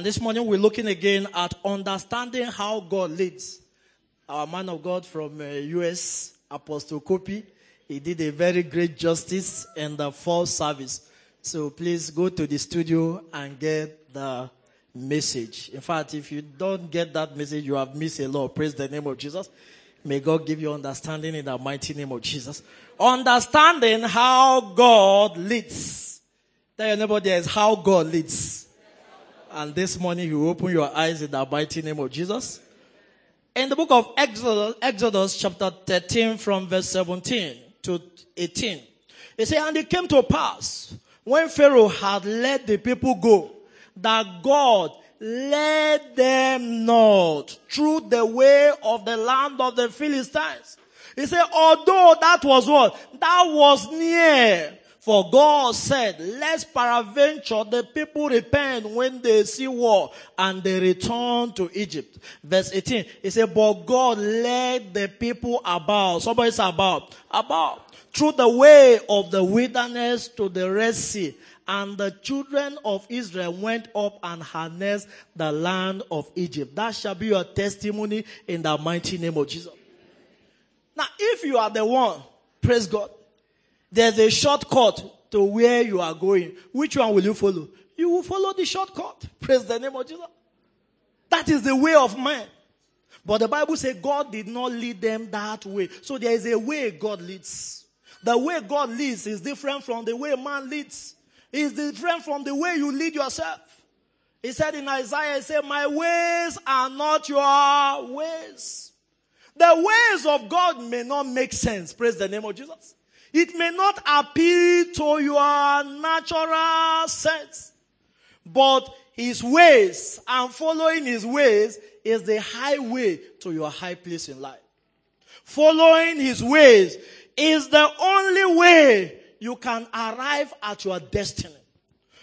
And this morning we're looking again at understanding how God leads. Our man of God from uh, US, Apostle Kopi, he did a very great justice in the fall service. So please go to the studio and get the message. In fact, if you don't get that message, you have missed a lot. Praise the name of Jesus. May God give you understanding in the mighty name of Jesus. Understanding how God leads. Tell your neighbor there is how God leads. And this morning you open your eyes in the mighty name of Jesus. In the book of Exodus, Exodus chapter 13 from verse 17 to 18. It says, and it came to pass when Pharaoh had let the people go that God led them not through the way of the land of the Philistines. He said, although that was what? That was near. For God said, lest peradventure the people repent when they see war and they return to Egypt. Verse 18, he said, but God led the people about. Somebody say about. About. Through the way of the wilderness to the Red Sea. And the children of Israel went up and harnessed the land of Egypt. That shall be your testimony in the mighty name of Jesus. Now, if you are the one, praise God, there's a shortcut to where you are going. Which one will you follow? You will follow the shortcut. Praise the name of Jesus. That is the way of man. But the Bible says God did not lead them that way. So there is a way God leads. The way God leads is different from the way man leads. It's different from the way you lead yourself. He said in Isaiah, he said, my ways are not your ways. The ways of God may not make sense. Praise the name of Jesus. It may not appeal to your natural sense, but his ways and following his ways is the highway to your high place in life. Following his ways is the only way you can arrive at your destiny.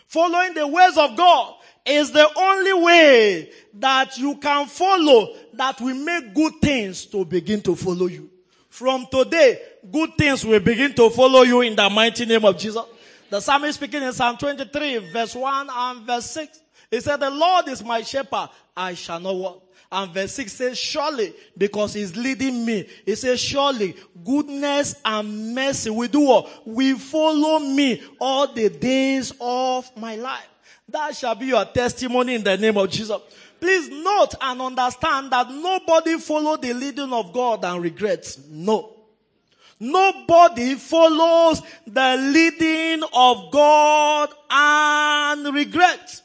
Following the ways of God is the only way that you can follow that will make good things to begin to follow you. From today, good things will begin to follow you in the mighty name of Jesus. The psalmist speaking in Psalm 23 verse 1 and verse 6. He said, the Lord is my shepherd. I shall not want. And verse 6 says, surely, because he's leading me. He says, surely, goodness and mercy will do what? Will follow me all the days of my life. That shall be your testimony in the name of Jesus. Please note and understand that nobody follow the leading of God and regrets. No. Nobody follows the leading of God and regrets.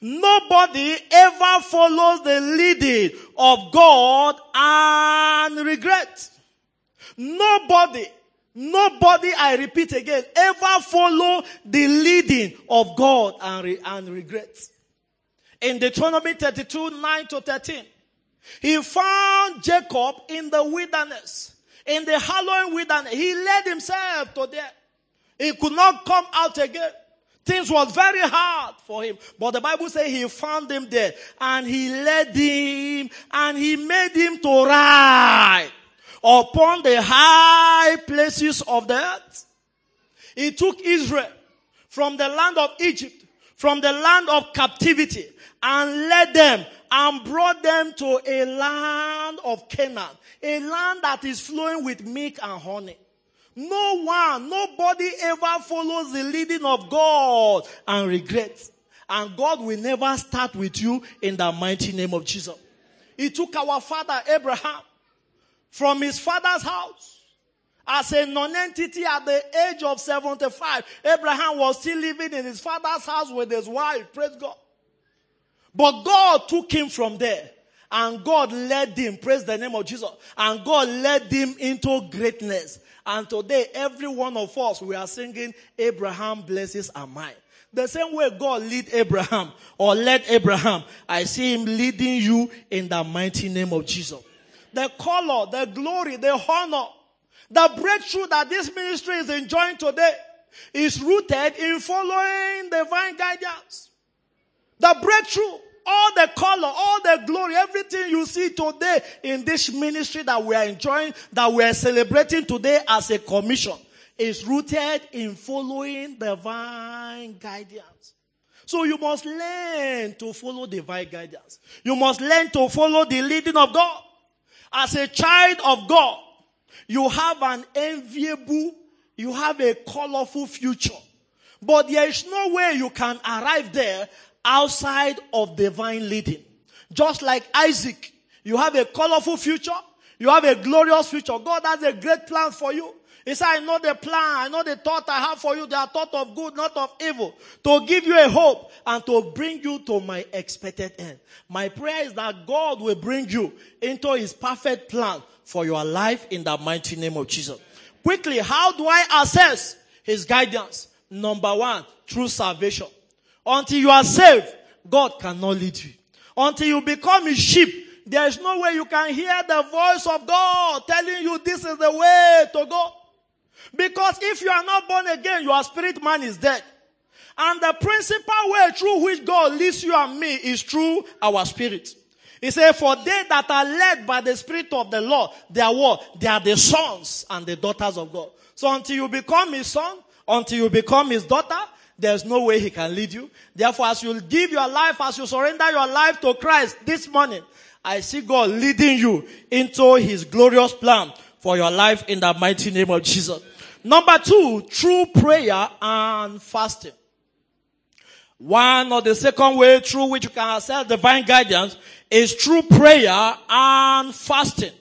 Nobody ever follows the leading of God and regrets. Nobody, nobody, I repeat again, ever follow the leading of God and, re- and regrets in Deuteronomy 32, 9 to 13. He found Jacob in the wilderness, in the hallowing wilderness. He led himself to there. He could not come out again. Things was very hard for him. But the Bible says he found him there and he led him and he made him to ride upon the high places of the earth. He took Israel from the land of Egypt, from the land of captivity and led them and brought them to a land of Canaan, a land that is flowing with milk and honey. No one, nobody ever follows the leading of God and regrets. And God will never start with you in the mighty name of Jesus. He took our father Abraham from his father's house as a non-entity at the age of 75. Abraham was still living in his father's house with his wife. Praise God. But God took him from there. And God led him, praise the name of Jesus. And God led him into greatness. And today, every one of us, we are singing, Abraham blesses are mine. The same way God lead Abraham or led Abraham, I see him leading you in the mighty name of Jesus. The color, the glory, the honor, the breakthrough that this ministry is enjoying today is rooted in following divine guidance. The breakthrough, all the color, all the glory, everything you see today in this ministry that we are enjoying, that we are celebrating today as a commission is rooted in following divine guidance. So you must learn to follow divine guidance. You must learn to follow the leading of God. As a child of God, you have an enviable, you have a colorful future. But there is no way you can arrive there outside of divine leading. Just like Isaac, you have a colorful future. You have a glorious future. God has a great plan for you. He said, I know the plan, I know the thought I have for you. They are thought of good, not of evil. To give you a hope and to bring you to my expected end. My prayer is that God will bring you into his perfect plan for your life in the mighty name of Jesus. Quickly, how do I assess his guidance? Number one, through salvation. Until you are saved, God cannot lead you. Until you become his sheep, there is no way you can hear the voice of God telling you this is the way to go. Because if you are not born again, your spirit man is dead. And the principal way through which God leads you and me is through our spirit. He said, for they that are led by the spirit of the Lord, they are what? They are the sons and the daughters of God. So until you become his son, until you become his daughter, there's no way he can lead you. Therefore, as you give your life, as you surrender your life to Christ this morning, I see God leading you into his glorious plan for your life in the mighty name of Jesus. Number two, true prayer and fasting. One or the second way through which you can access divine guidance is through prayer and fasting.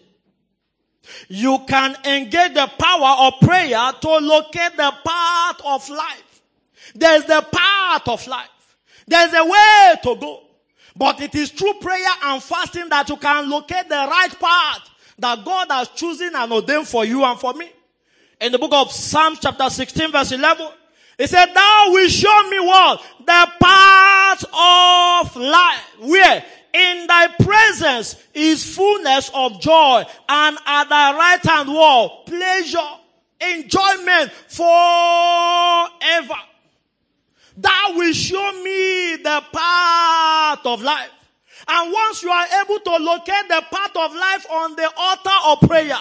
You can engage the power of prayer to locate the path of life. There's the path of life. There's a way to go. But it is through prayer and fasting that you can locate the right path that God has chosen and ordained for you and for me in the book of Psalms chapter 16 verse 11. He said, thou will show me what? The path of life. Where? In thy presence is fullness of joy and at thy right hand wall, pleasure, enjoyment forever. Thou will show me the path of life. And once you are able to locate the path of life on the altar of prayer,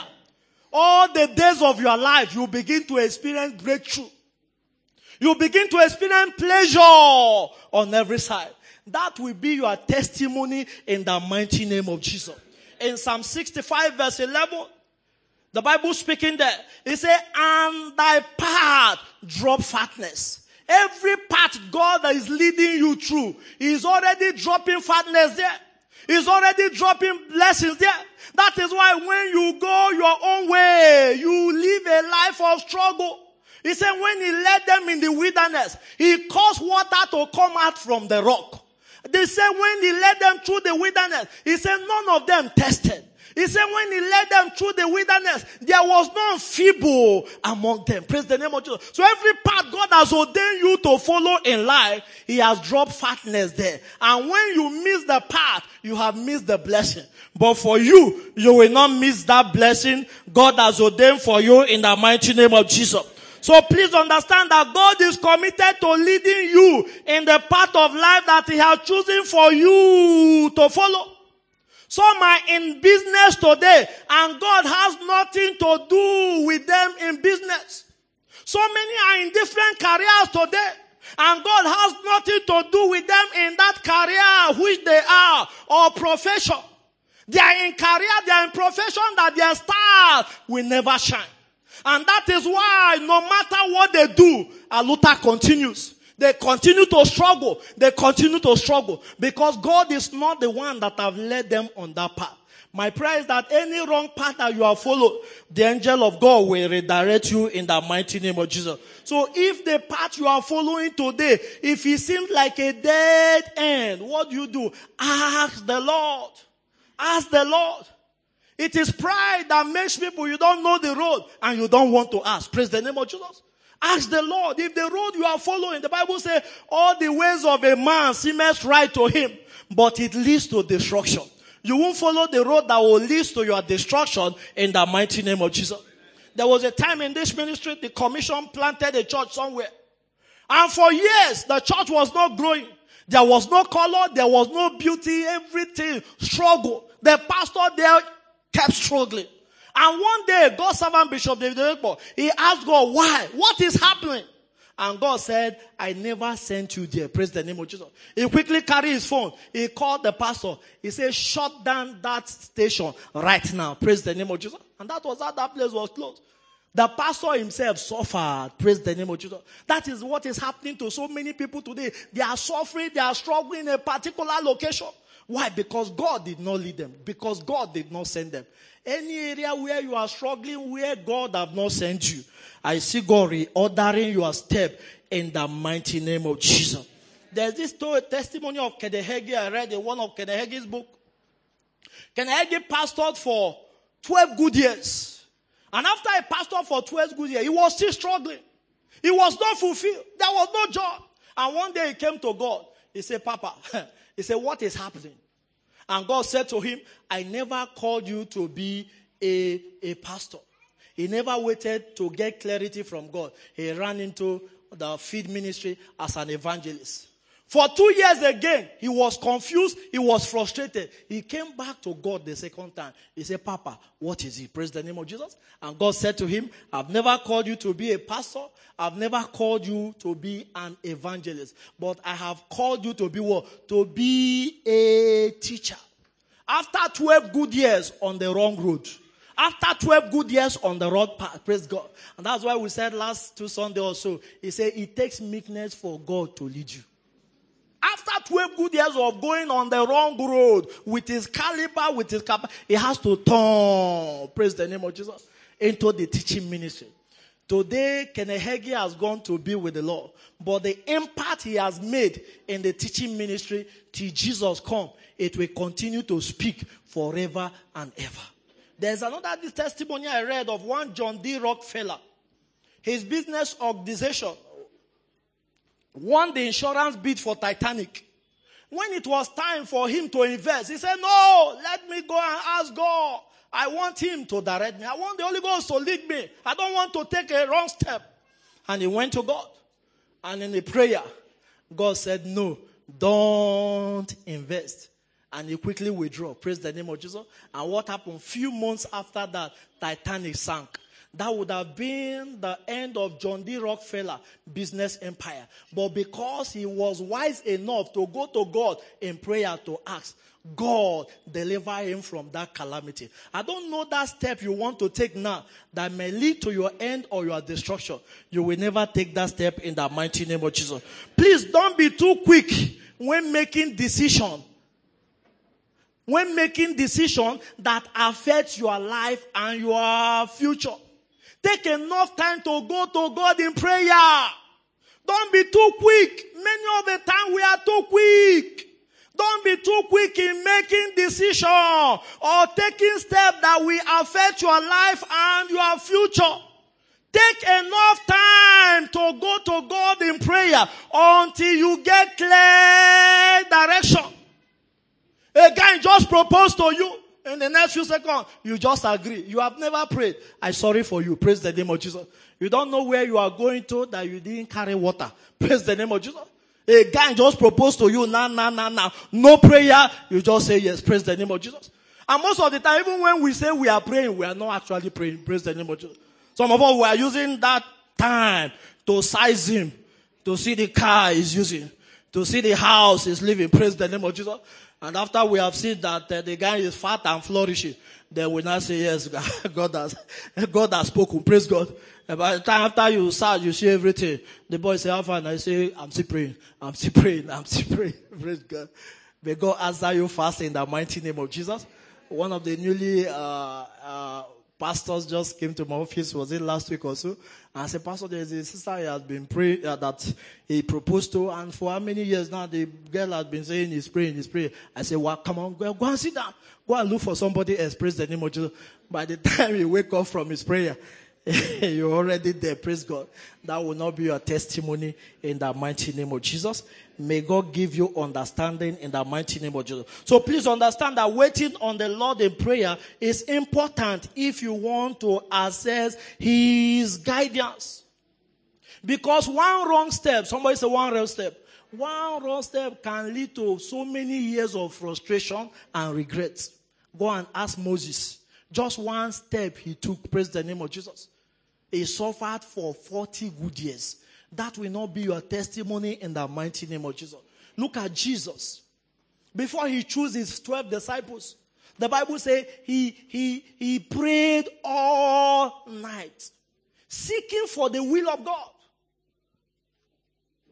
all the days of your life, you begin to experience breakthrough. You begin to experience pleasure on every side. That will be your testimony in the mighty name of Jesus. In Psalm 65 verse 11, the Bible speaking there, it says, and thy path drop fatness. Every path God is leading you through, is already dropping fatness there. He's already dropping blessings there. That is why when you go your own way, you live a life of struggle. He said when he led them in the wilderness, he caused water to come out from the rock. They said when he led them through the wilderness, he said none of them tested. He said when he led them through the wilderness, there was none feeble among them. Praise the name of Jesus. So every path God has ordained you to follow in life, he has dropped fatness there. And when you miss the path, you have missed the blessing. But for you, you will not miss that blessing God has ordained for you in the mighty name of Jesus. So please understand that God is committed to leading you in the path of life that He has chosen for you to follow. Some are in business today and God has nothing to do with them in business. So many are in different careers today and God has nothing to do with them in that career which they are or profession. They are in career, they are in profession that their star will never shine. And that is why no matter what they do, Aluta continues. They continue to struggle. They continue to struggle because God is not the one that have led them on that path. My prayer is that any wrong path that you have followed, the angel of God will redirect you in the mighty name of Jesus. So if the path you are following today, if it seems like a dead end, what do you do? Ask the Lord. Ask the Lord. It is pride that makes people you don't know the road and you don't want to ask. Praise the name of Jesus. Ask the Lord if the road you are following, the Bible says, all the ways of a man seemeth right to him, but it leads to destruction. You won't follow the road that will lead to your destruction in the mighty name of Jesus. There was a time in this ministry, the commission planted a church somewhere. And for years, the church was not growing. There was no color, there was no beauty, everything struggle. The pastor there kept struggling. And one day, God's servant Bishop David Oyedepo, he asked God, why? What is happening? And God said, I never sent you there. Praise the name of Jesus. He quickly carried his phone. He called the pastor. He said, shut down that station right now. Praise the name of Jesus. And that was how that place was closed. The pastor himself suffered. Praise the name of Jesus. That is what is happening to so many people today. They are suffering, they are struggling in a particular location. Why? Because God did not lead them. Because God did not send them. Any area where you are struggling, where God have not sent you, I see God reordering your step in the mighty name of Jesus. There's this testimony of Kenneth I read in one of Kenneth book. Kenneth Hagin pastored for 12 good years. And after he pastored for 12 good years, he was still struggling. He was not fulfilled. There was no job. And one day he came to God. He said, Papa, he said, what is happening? And God said to him, I never called you to be a, a pastor. He never waited to get clarity from God. He ran into the feed ministry as an evangelist. For two years again, he was confused. He was frustrated. He came back to God the second time. He said, Papa, what is it? Praise the name of Jesus. And God said to him, I've never called you to be a pastor. I've never called you to be an evangelist. But I have called you to be what? To be a teacher. After 12 good years on the wrong road. After 12 good years on the wrong path, praise God. And that's why we said last two Sunday or so, he said it takes meekness for God to lead you. After 12 good years of going on the wrong road with his caliber, with his cap, he has to turn, praise the name of Jesus, into the teaching ministry. Today, Kenneth Hagin has gone to be with the Lord, but the impact he has made in the teaching ministry till Jesus come, it will continue to speak forever and ever. There's another testimony I read of one John D. Rockefeller. His business organization won the insurance bid for Titanic. When it was time for him to invest, he said, No, let me go and ask God. I want him to direct me. I want the Holy Ghost to lead me. I don't want to take a wrong step. And he went to God. And in a prayer, God said, No, don't invest. And he quickly withdrew. Praise the name of Jesus. And what happened? Few months after that, Titanic sank that would have been the end of John D. Rockefeller business empire. But because he was wise enough to go to God in prayer to ask, God deliver him from that calamity. I don't know that step you want to take now that may lead to your end or your destruction. You will never take that step in the mighty name of Jesus. Please don't be too quick when making decision. When making decision that affects your life and your future. Take enough time to go to God in prayer. Don't be too quick. Many of the time we are too quick. Don't be too quick in making decision or taking steps that will affect your life and your future. Take enough time to go to God in prayer until you get clear direction. A guy just proposed to you. In the next few seconds, you just agree. You have never prayed. I'm sorry for you. Praise the name of Jesus. You don't know where you are going to that you didn't carry water. Praise the name of Jesus. A guy just proposed to you now, now, now, now. No prayer. You just say yes. Praise the name of Jesus. And most of the time, even when we say we are praying, we are not actually praying. Praise the name of Jesus. Some of us, we are using that time to size him, to see the car he's using, to see the house is living. Praise the name of Jesus. And after we have seen that uh, the guy is fat and flourishing, then we now say, yes, God has, God has spoken. Praise God. And by the time after you start, you see everything. The boy say, how far? I say, I'm still praying. I'm still praying. I'm still praying. Praise God. May God answer you fast in the mighty name of Jesus. One of the newly, uh, uh, pastors just came to my office, was it last week or so? And I Pastor, there's a sister he has been praying uh, that he proposed to, and for how many years now the girl has been saying he's praying, he's praying. I said, well, come on, go, go and sit down. Go and look for somebody. Praise the name of Jesus. By the time he wake up from his prayer, You're already there. Praise God. That will not be your testimony in the mighty name of Jesus. May God give you understanding in the mighty name of Jesus. So please understand that waiting on the Lord in prayer is important if you want to access His guidance. Because one wrong step, somebody say one wrong step, one wrong step can lead to so many years of frustration and regret. Go and ask Moses. Just one step he took, praise the name of Jesus. He suffered for 40 good years That will not be your testimony in the mighty name of Jesus. Look at Jesus. Before he chose his 12 disciples, the Bible says he, he, he prayed all night, seeking for the will of God.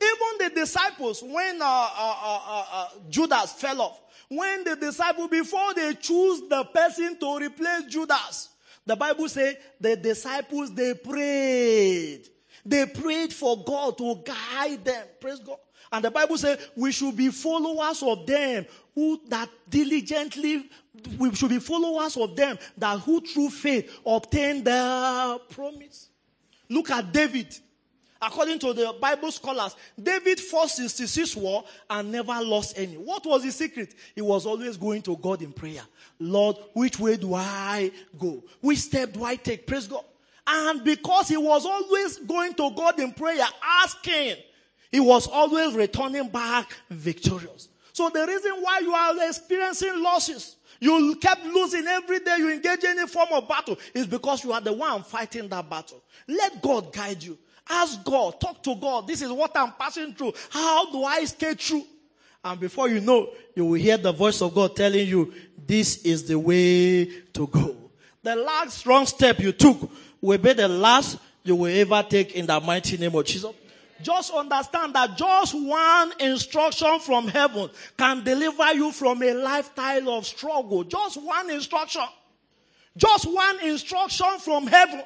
Even the disciples, when uh, uh, uh, uh, Judas fell off, when the disciples, before they choose the person to replace Judas, the Bible says the disciples, they prayed. They prayed for God to guide them. Praise God. And the Bible says we should be followers of them who that diligently, we should be followers of them that who through faith obtain the promise. Look at David. According to the Bible scholars, David fought 66 war and never lost any. What was his secret? He was always going to God in prayer. Lord, which way do I go? Which step do I take? Praise God. And because he was always going to God in prayer, asking, he was always returning back victorious. So the reason why you are experiencing losses, you kept losing every day you engage in any form of battle, is because you are the one fighting that battle. Let God guide you. Ask God, talk to God. This is what I'm passing through. How do I stay true? And before you know, you will hear the voice of God telling you, this is the way to go. The last wrong step you took will be the last you will ever take in the mighty name of Jesus. Just understand that just one instruction from heaven can deliver you from a lifetime of struggle. Just one instruction. Just one instruction from heaven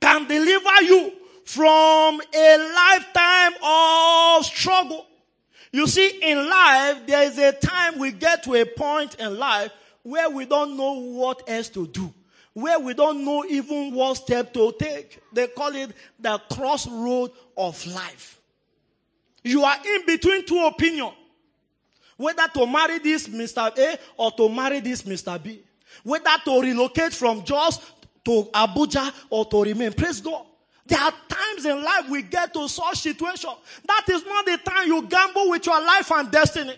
can deliver you from a lifetime of struggle. You see, in life, there is a time we get to a point in life where we don't know what else to do. Where we don't know even what step to take. They call it the crossroad of life. You are in between two opinions. Whether to marry this Mr. A or to marry this Mr. B. Whether to relocate from Jos to Abuja or to remain. Praise God. There are times in life we get to such situation. That is not the time you gamble with your life and destiny.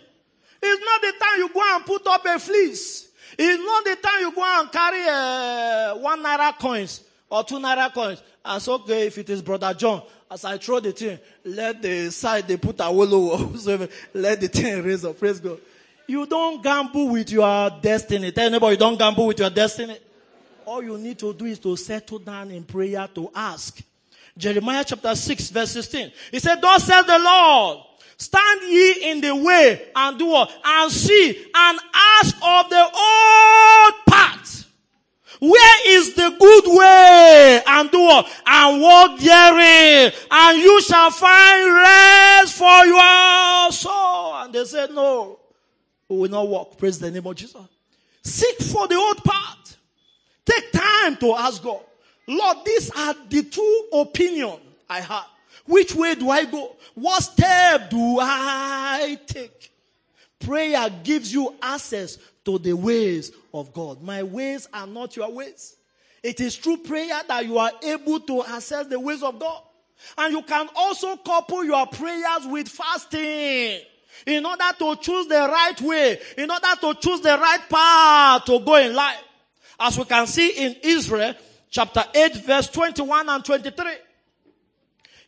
It's not the time you go and put up a fleece. It's not the time you go and carry uh, one naira coins or two naira coins. And so, okay, if it is brother John, as I throw the thing, let the side they put a willow, let the thing raise up. Praise God. You don't gamble with your destiny. Tell anybody, don't gamble with your destiny. All you need to do is to settle down in prayer to ask. Jeremiah chapter 6 verse 16. He said, Thus says the Lord, stand ye in the way and do what? And see and ask of the old path. Where is the good way? And do what? And walk therein. And you shall find rest for your soul. And they said, no, we will not walk. Praise the name of Jesus. Seek for the old path. Take time to ask God. Lord, these are the two opinions I have. Which way do I go? What step do I take? Prayer gives you access to the ways of God. My ways are not your ways. It is through prayer that you are able to access the ways of God. And you can also couple your prayers with fasting in order to choose the right way, in order to choose the right path to go in life. As we can see in Ezra, chapter 8 verse 21 and 23.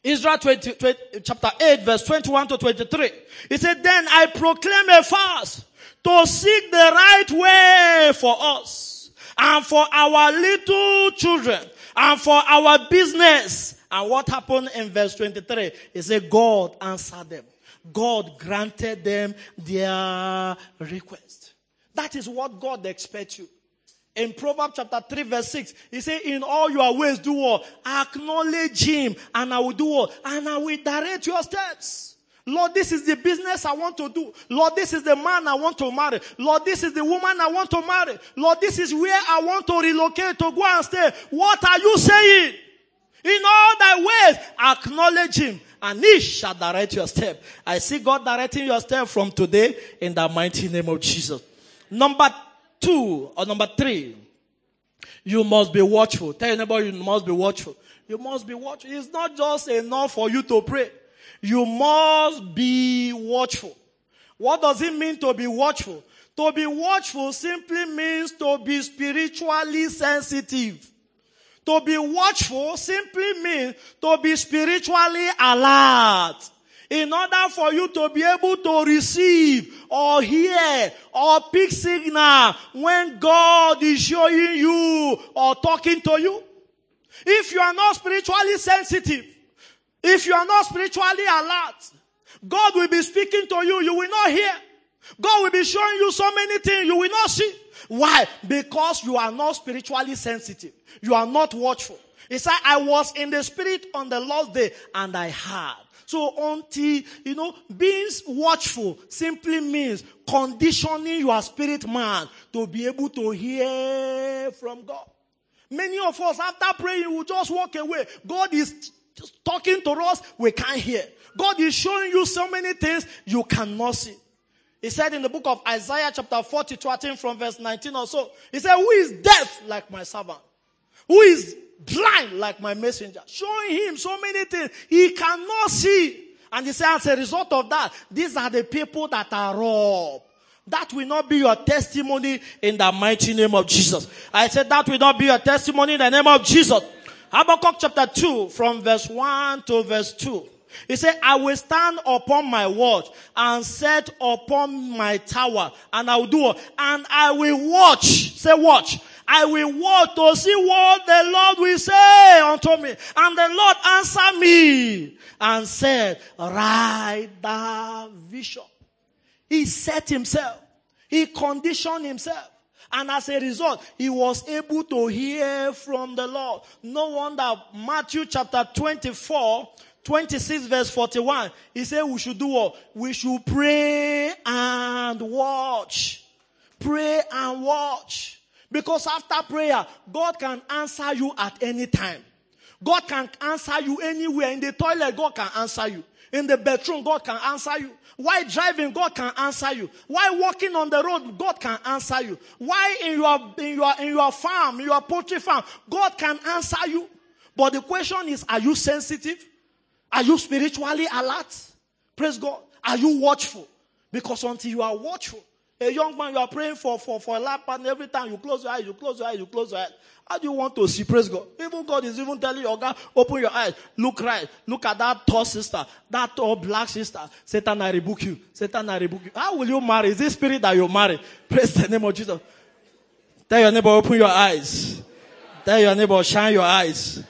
Ezra 20, 20, chapter 8 verse 21 to 23. He said, then I proclaim a fast to seek the right way for us and for our little children and for our business. And what happened in verse 23? He said, God answered them. God granted them their request. That is what God expects you. In Proverbs chapter 3 verse 6, he said, in all your ways do what? Acknowledge him and I will do what? And I will direct your steps. Lord, this is the business I want to do. Lord, this is the man I want to marry. Lord, this is the woman I want to marry. Lord, this is where I want to relocate to go and stay. What are you saying? In all thy ways, acknowledge him and he shall direct your step. I see God directing your step from today in the mighty name of Jesus. Number two or number three, you must be watchful. Tell anybody you must be watchful. You must be watchful. It's not just enough for you to pray. You must be watchful. What does it mean to be watchful? To be watchful simply means to be spiritually sensitive. To be watchful simply means to be spiritually alert. In order for you to be able to receive or hear or pick signal when God is showing you or talking to you. If you are not spiritually sensitive, if you are not spiritually alert, God will be speaking to you, you will not hear. God will be showing you so many things you will not see. Why? Because you are not spiritually sensitive. You are not watchful. He said, I was in the spirit on the last day and I heard. So until, you know, being watchful simply means conditioning your spirit man to be able to hear from God. Many of us, after praying, will just walk away. God is talking to us, we can't hear. God is showing you so many things you cannot see. He said in the book of Isaiah chapter 42, I from verse 19 or so, he said, who is deaf like my servant? Who is blind like my messenger? Showing him so many things he cannot see. And he said, as a result of that, these are the people that are robbed. That will not be your testimony in the mighty name of Jesus. I said that will not be your testimony in the name of Jesus. Habakkuk chapter 2 from verse 1 to verse 2. He said, I will stand upon my watch and set upon my tower and I will do. And I will watch. Say watch. I will watch to see what the Lord will say unto me. And the Lord answered me and said, write the vision. He set himself. He conditioned himself. And as a result, he was able to hear from the Lord. No wonder Matthew chapter 24 26 verse 41, he said we should do what? We should pray and watch. Pray and watch. Because after prayer, God can answer you at any time. God can answer you anywhere. In the toilet, God can answer you. In the bedroom, God can answer you. While driving, God can answer you. While walking on the road, God can answer you. While in your, in your, in your farm, your poultry farm, God can answer you. But the question is, are you sensitive? Are you spiritually alert? Praise God. Are you watchful? Because until you are watchful, a young man, you are praying for, for, for a lap and every time you close your eyes, you close your eyes, you close your eyes. How do you want to see? Praise God. Even God is even telling your God, open your eyes, look right, look at that tall sister, that tall black sister. Satan, I rebuke you. Satan, I rebuke you. How will you marry? Is this spirit that you marry? Praise the name of Jesus. Tell your neighbor, open your eyes. Tell your neighbor, shine your eyes.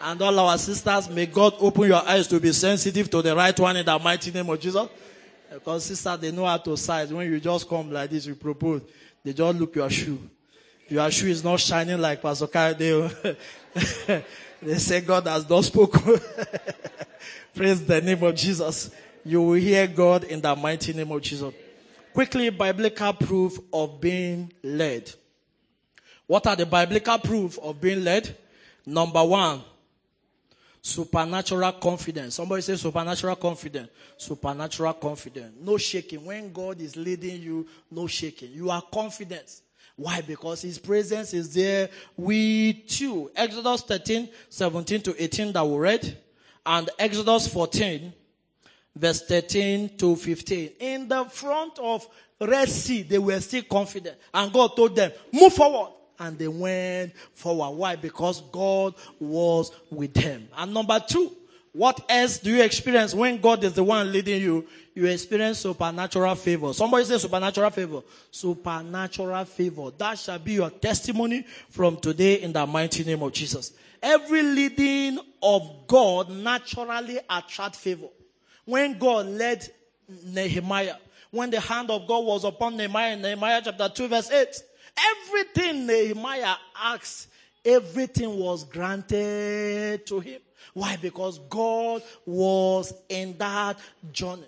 And all our sisters, may God open your eyes to be sensitive to the right one in the mighty name of Jesus. Uh, because sister, they know how to size. When you just come like this, you propose, they just look your shoe. Your shoe is not shining like Pastor Kyle, oh. they say God has not spoken. Praise the name of Jesus. You will hear God in the mighty name of Jesus. Quickly, biblical proof of being led. What are the biblical proof of being led? Number one, Supernatural confidence. Somebody say supernatural confidence. Supernatural confidence. No shaking. When God is leading you, no shaking. You are confident. Why? Because His presence is there with you. Exodus 13, 17 to 18 that we read. And Exodus 14, verse 13 to 15. In the front of Red Sea, they were still confident. And God told them, move forward and they went forward. Why? Because God was with them. And number two, what else do you experience when God is the one leading you? You experience supernatural favor. Somebody say supernatural favor. Supernatural favor. That shall be your testimony from today in the mighty name of Jesus. Every leading of God naturally attract favor. When God led Nehemiah, when the hand of God was upon Nehemiah, Nehemiah chapter 2 verse 8, Everything Nehemiah asked, everything was granted to him. Why? Because God was in that journey.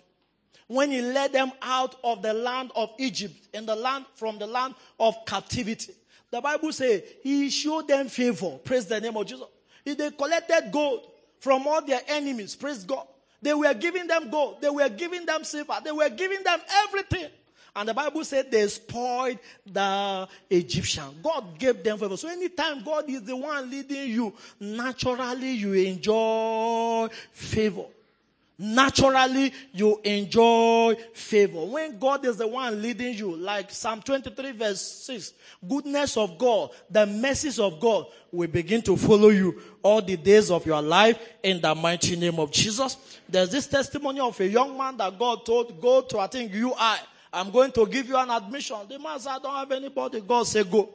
When he led them out of the land of Egypt, in the land, from the land of captivity, the Bible says he showed them favor. Praise the name of Jesus. They collected gold from all their enemies. Praise God. They were giving them gold. They were giving them silver. They were giving them everything. And the Bible said they spoiled the Egyptian. God gave them favor. So anytime God is the one leading you, naturally you enjoy favor. naturally you enjoy favor. When God is the one leading you, like Psalm 23 verse 6, goodness of God, the mercies of God will begin to follow you all the days of your life in the mighty name of Jesus. There's this testimony of a young man that God told, go to, I think, UI. I'm going to give you an admission. The man said, I don't have anybody. God said, go.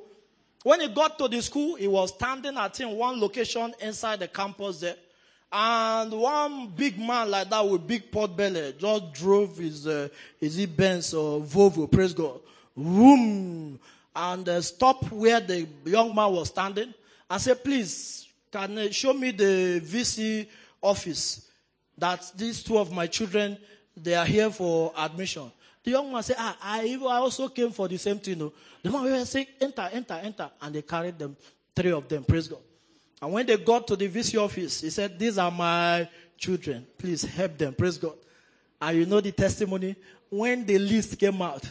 When he got to the school, he was standing at in one location inside the campus there. And one big man like that with big pot belly just drove his, uh, is it Benz or Volvo, praise God, room and uh, stopped where the young man was standing. I said, please, can you show me the VC office that these two of my children, they are here for admission. The young man said, ah, I, I also came for the same thing. No? The man said, enter, enter, enter. And they carried them, three of them, praise God. And when they got to the VC office, he said, These are my children. Please help them. Praise God. And you know the testimony? When the list came out,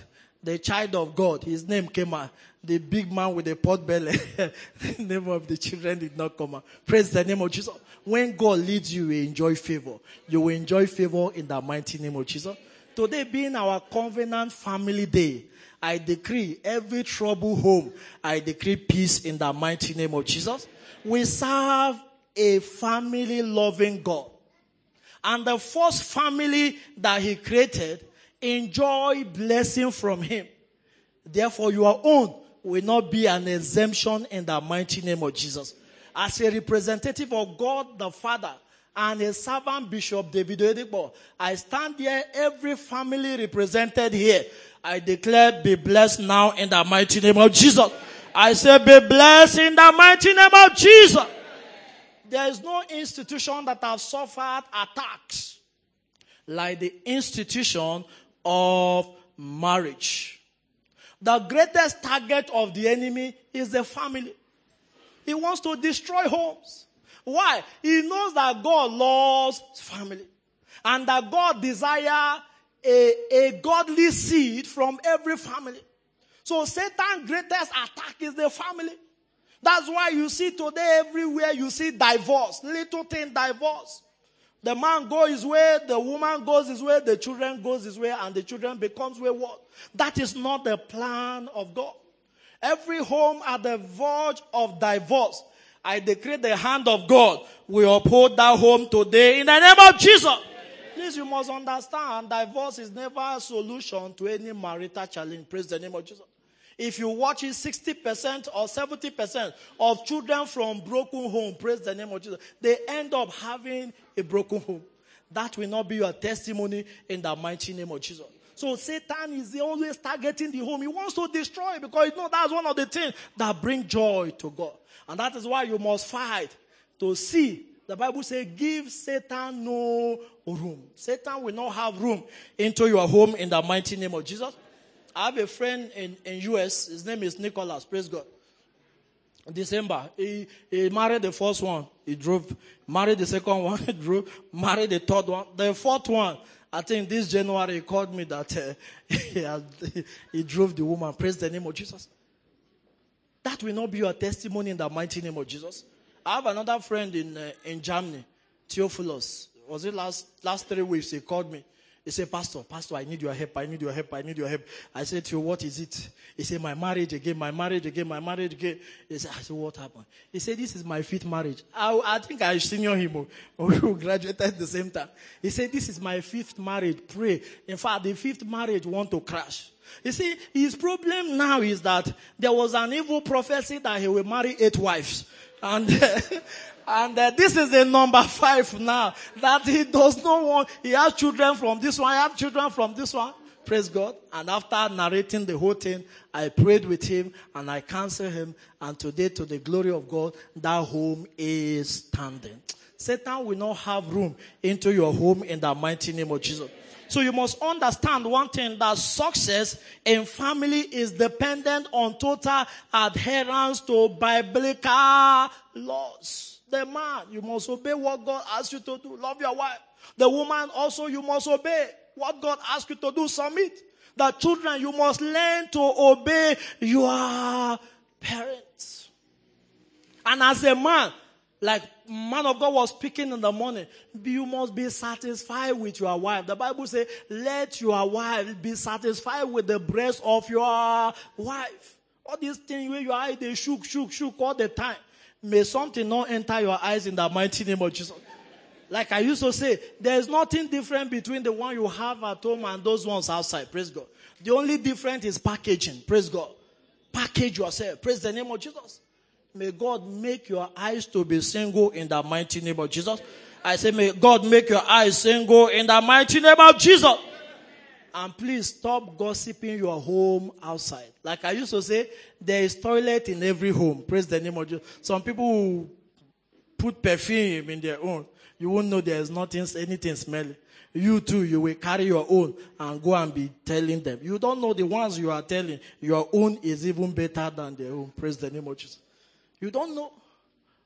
the child of God, his name came out. The big man with the pot belly, the name of the children did not come out. Praise the name of Jesus. When God leads you, you enjoy favor. You will enjoy favor in the mighty name of Jesus. Today being our covenant family day, I decree every trouble home, I decree peace in the mighty name of Jesus. We serve a family loving God. And the first family that he created enjoy blessing from him. Therefore, your own will not be an exemption in the mighty name of Jesus. As a representative of God the Father and a servant Bishop David Oyedepo, I stand here, every family represented here. I declare, be blessed now in the mighty name of Jesus. I say, be blessed in the mighty name of Jesus. There is no institution that have suffered attacks like the institution of marriage. The greatest target of the enemy is the family. He wants to destroy homes. Why? He knows that God loves family and that God desire a, a godly seed from every family. So Satan's greatest attack is the family. That's why you see today everywhere you see divorce, little thing divorce. The man goes his way, the woman goes his way, the children goes his way, and the children becomes wayward. That is not the plan of God. Every home at the verge of divorce, I decree the hand of God will uphold that home today in the name of Jesus. Please, you must understand, divorce is never a solution to any marital challenge. Praise the name of Jesus. If you watch it, 60% or 70% of children from broken home, praise the name of Jesus, they end up having a broken home. That will not be your testimony in the mighty name of Jesus. So Satan is always targeting the home. He wants to destroy because you know that's one of the things that bring joy to God. And that is why you must fight to see the Bible says, give Satan no room. Satan will not have room into your home in the mighty name of Jesus. I have a friend in, in US. His name is Nicholas. Praise God. December, he, he married the first one. He drove. Married the second one. He drove. Married the third one. The fourth one, I think this January, he called me that uh, he, had, he drove the woman. Praise the name of Jesus. That will not be your testimony in the mighty name of Jesus. I have another friend in uh, in Germany, Theophilus. Was it last last three weeks? He called me. He said, Pastor, Pastor, I need your help. I need your help. I need your help. I said to you, what is it? He said, my marriage again, my marriage again, my marriage again. He said, I said, what happened? He said, this is my fifth marriage. I, I think I senior him. Oh, we graduated at the same time. He said, this is my fifth marriage. Pray. In fact, the fifth marriage want to crash. You see, his problem now is that there was an evil prophecy that he will marry eight wives. And, and uh, this is the number five now that he does not want. He has children from this one, I have children from this one. Praise God. And after narrating the whole thing, I prayed with him and I counseled him. And today, to the glory of God, that home is standing. Satan will not have room into your home in the mighty name of Jesus. So you must understand one thing that success in family is dependent on total adherence to biblical laws. The man, you must obey what God asks you to do. Love your wife. The woman also, you must obey what God asks you to do. Submit. The children, you must learn to obey your parents. And as a man, Like man of God was speaking in the morning. You must be satisfied with your wife. The Bible says, let your wife be satisfied with the breast of your wife. All these things where your eye they shook, shook, shook all the time. May something not enter your eyes in the mighty name of Jesus. Like I used to say, there's nothing different between the one you have at home and those ones outside. Praise God. The only difference is packaging. Praise God. Package yourself. Praise the name of Jesus. May God make your eyes to be single in the mighty name of Jesus. I say, may God make your eyes single in the mighty name of Jesus. And please stop gossiping your home outside. Like I used to say, there is toilet in every home. Praise the name of Jesus. Some people put perfume in their own you won't know there is nothing, anything smelly. You too, you will carry your own and go and be telling them. You don't know the ones you are telling. Your own is even better than their own. Praise the name of Jesus. You don't know.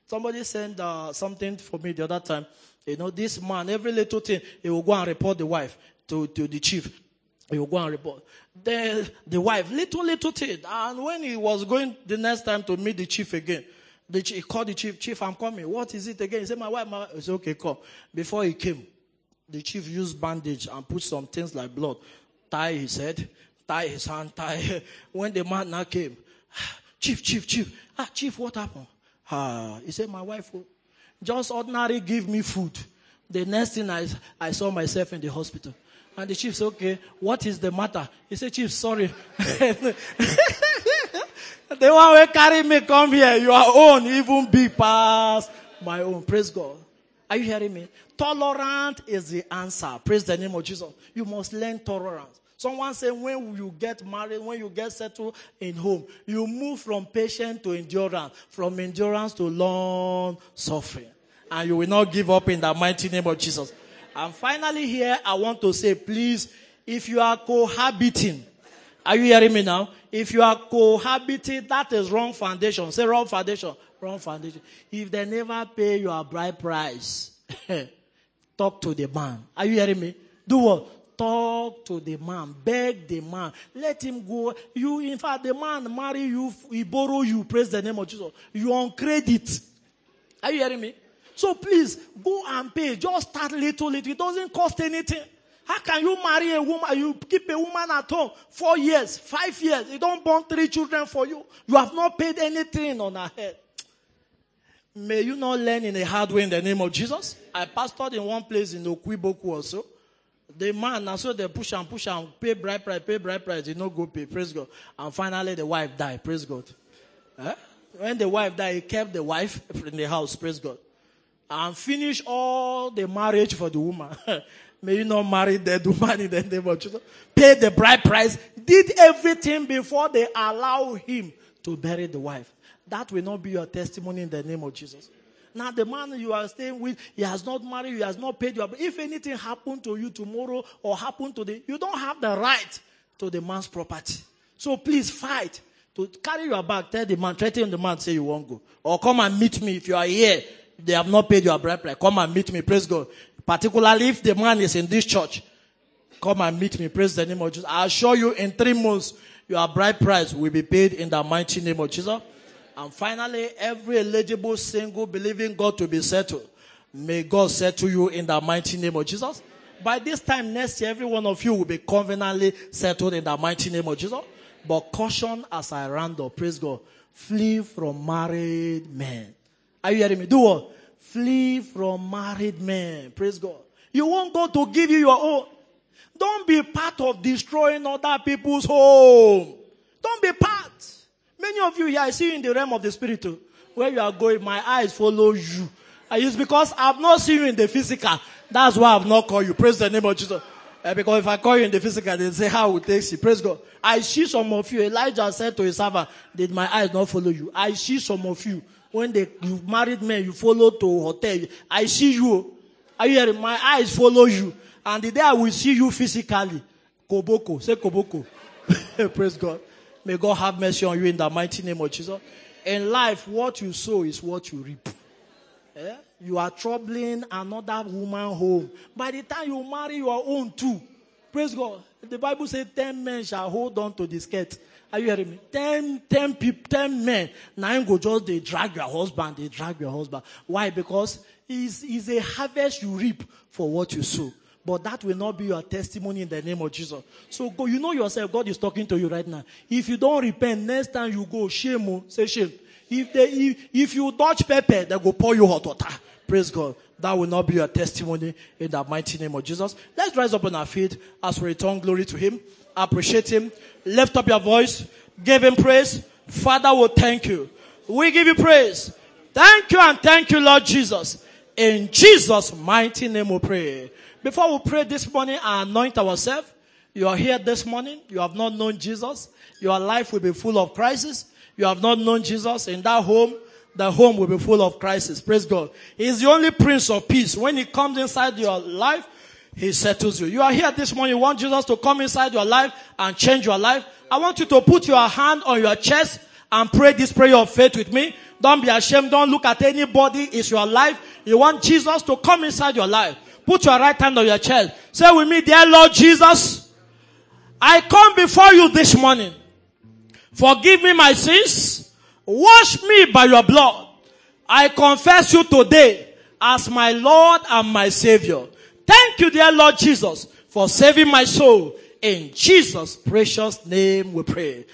Somebody sent uh, something for me the other time. You know, this man, every little thing, he will go and report the wife to, to the chief. Will go and report. The, the wife, little, little thing. And when he was going the next time to meet the chief again, the chief, he called the chief, Chief, I'm coming. What is it again? He said, My wife, my wife. I said, Okay, come. Before he came, the chief used bandage and put some things like blood. Tie his head, tie his hand, tie. When the man now came, Chief, Chief, Chief. Ah, Chief, what happened? Ah, he said, My wife, oh, just ordinary give me food. The next thing I, I saw myself in the hospital. And the chief said, Okay, what is the matter? He said, Chief, sorry. The one will carry me come here, your own even be past my own. Praise God. Are you hearing me? Tolerant is the answer. Praise the name of Jesus. You must learn tolerance. Someone said when you get married, when you get settled in home, you move from patience to endurance, from endurance to long suffering. And you will not give up in the mighty name of Jesus. And finally here, I want to say, please, if you are cohabiting, are you hearing me now? If you are cohabiting, that is wrong foundation. Say wrong foundation. Wrong foundation. If they never pay your bride price, talk to the man. Are you hearing me? Do what? Talk to the man. Beg the man. Let him go. You, in fact, the man marry you, he borrow you. Praise the name of Jesus. You on credit. Are you hearing me? So please go and pay. Just start little, little. It doesn't cost anything. How can you marry a woman? You keep a woman at home four years, five years. You don't born three children for you. You have not paid anything on her head. May you not learn in a hard way in the name of Jesus. I pastored in one place in Okwiboku also. The man, and so they push and push and pay bride price, pay bride price, did not go pay, praise God. And finally the wife died, praise God. Eh? When the wife died, he kept the wife in the house, praise God. And finish all the marriage for the woman. May you not marry dead woman in the name of Jesus. Pay the bride price. Did everything before they allow him to bury the wife. That will not be your testimony in the name of Jesus. Now the man you are staying with, he has not married, he has not paid you. If anything happened to you tomorrow or happened to the, you don't have the right to the man's property. So please fight to carry your bag, tell the man, threaten the man, say you won't go. Or come and meet me if you are here. They have not paid your bride price. Come and meet me. Praise God. Particularly if the man is in this church. Come and meet me. Praise the name of Jesus. I assure you in three months, your bride price will be paid in the mighty name of Jesus. And finally, every eligible single believing God to be settled. May God settle you in the mighty name of Jesus. By this time next year, every one of you will be covenantly settled in the mighty name of Jesus. But caution as I round up. Praise God. Flee from married men. Are you hearing me? Do what? Flee from married men. Praise God. You want God to give you your own. Don't be part of destroying other people's home. Don't be part. Many of you here, I see you in the realm of the spirit. Where you are going, my eyes follow you. I use because I've not seen you in the physical. That's why I've not called you. Praise the name of Jesus. Uh, because if I call you in the physical, they say, how will take you? Praise God. I see some of you. Elijah said to his servant, did my eyes not follow you? I see some of you when they, you married men, you follow to hotel. I see you. Are you hearing? My eyes follow you. And the day I will see you physically, Koboko, say Koboko. Praise God. May God have mercy on you in the mighty name of Jesus. In life, what you sow is what you reap. Yeah? You are troubling another woman home. By the time you marry your own too, Praise God. The Bible says 10 men shall hold on to the skirt. Are you hearing me? 10, 10 people, 10 men. Nine go just, they drag your husband, they drag your husband. Why? Because it's, it's a harvest you reap for what you sow. But that will not be your testimony in the name of Jesus. So go, you know yourself, God is talking to you right now. If you don't repent, next time you go, shame, oh, say shame. If they, if, if you touch pepper, they go pour you hot water. Praise God. That will not be your testimony in the mighty name of Jesus. Let's rise up on our feet as we return glory to Him. Appreciate Him. Lift up your voice. Give Him praise. Father will thank you. We give you praise. Thank you and thank you, Lord Jesus. In Jesus' mighty name we pray. Before we pray this morning and anoint ourselves, you are here this morning. You have not known Jesus. Your life will be full of crisis. You have not known Jesus in that home the home will be full of crisis. Praise God. He's the only Prince of Peace. When He comes inside your life, He settles you. You are here this morning. You want Jesus to come inside your life and change your life. I want you to put your hand on your chest and pray this prayer of faith with me. Don't be ashamed. Don't look at anybody. It's your life. You want Jesus to come inside your life. Put your right hand on your chest. Say with me, dear Lord Jesus, I come before you this morning. Forgive me my sins Wash me by your blood. I confess you today as my Lord and my Savior. Thank you, dear Lord Jesus, for saving my soul. In Jesus' precious name we pray.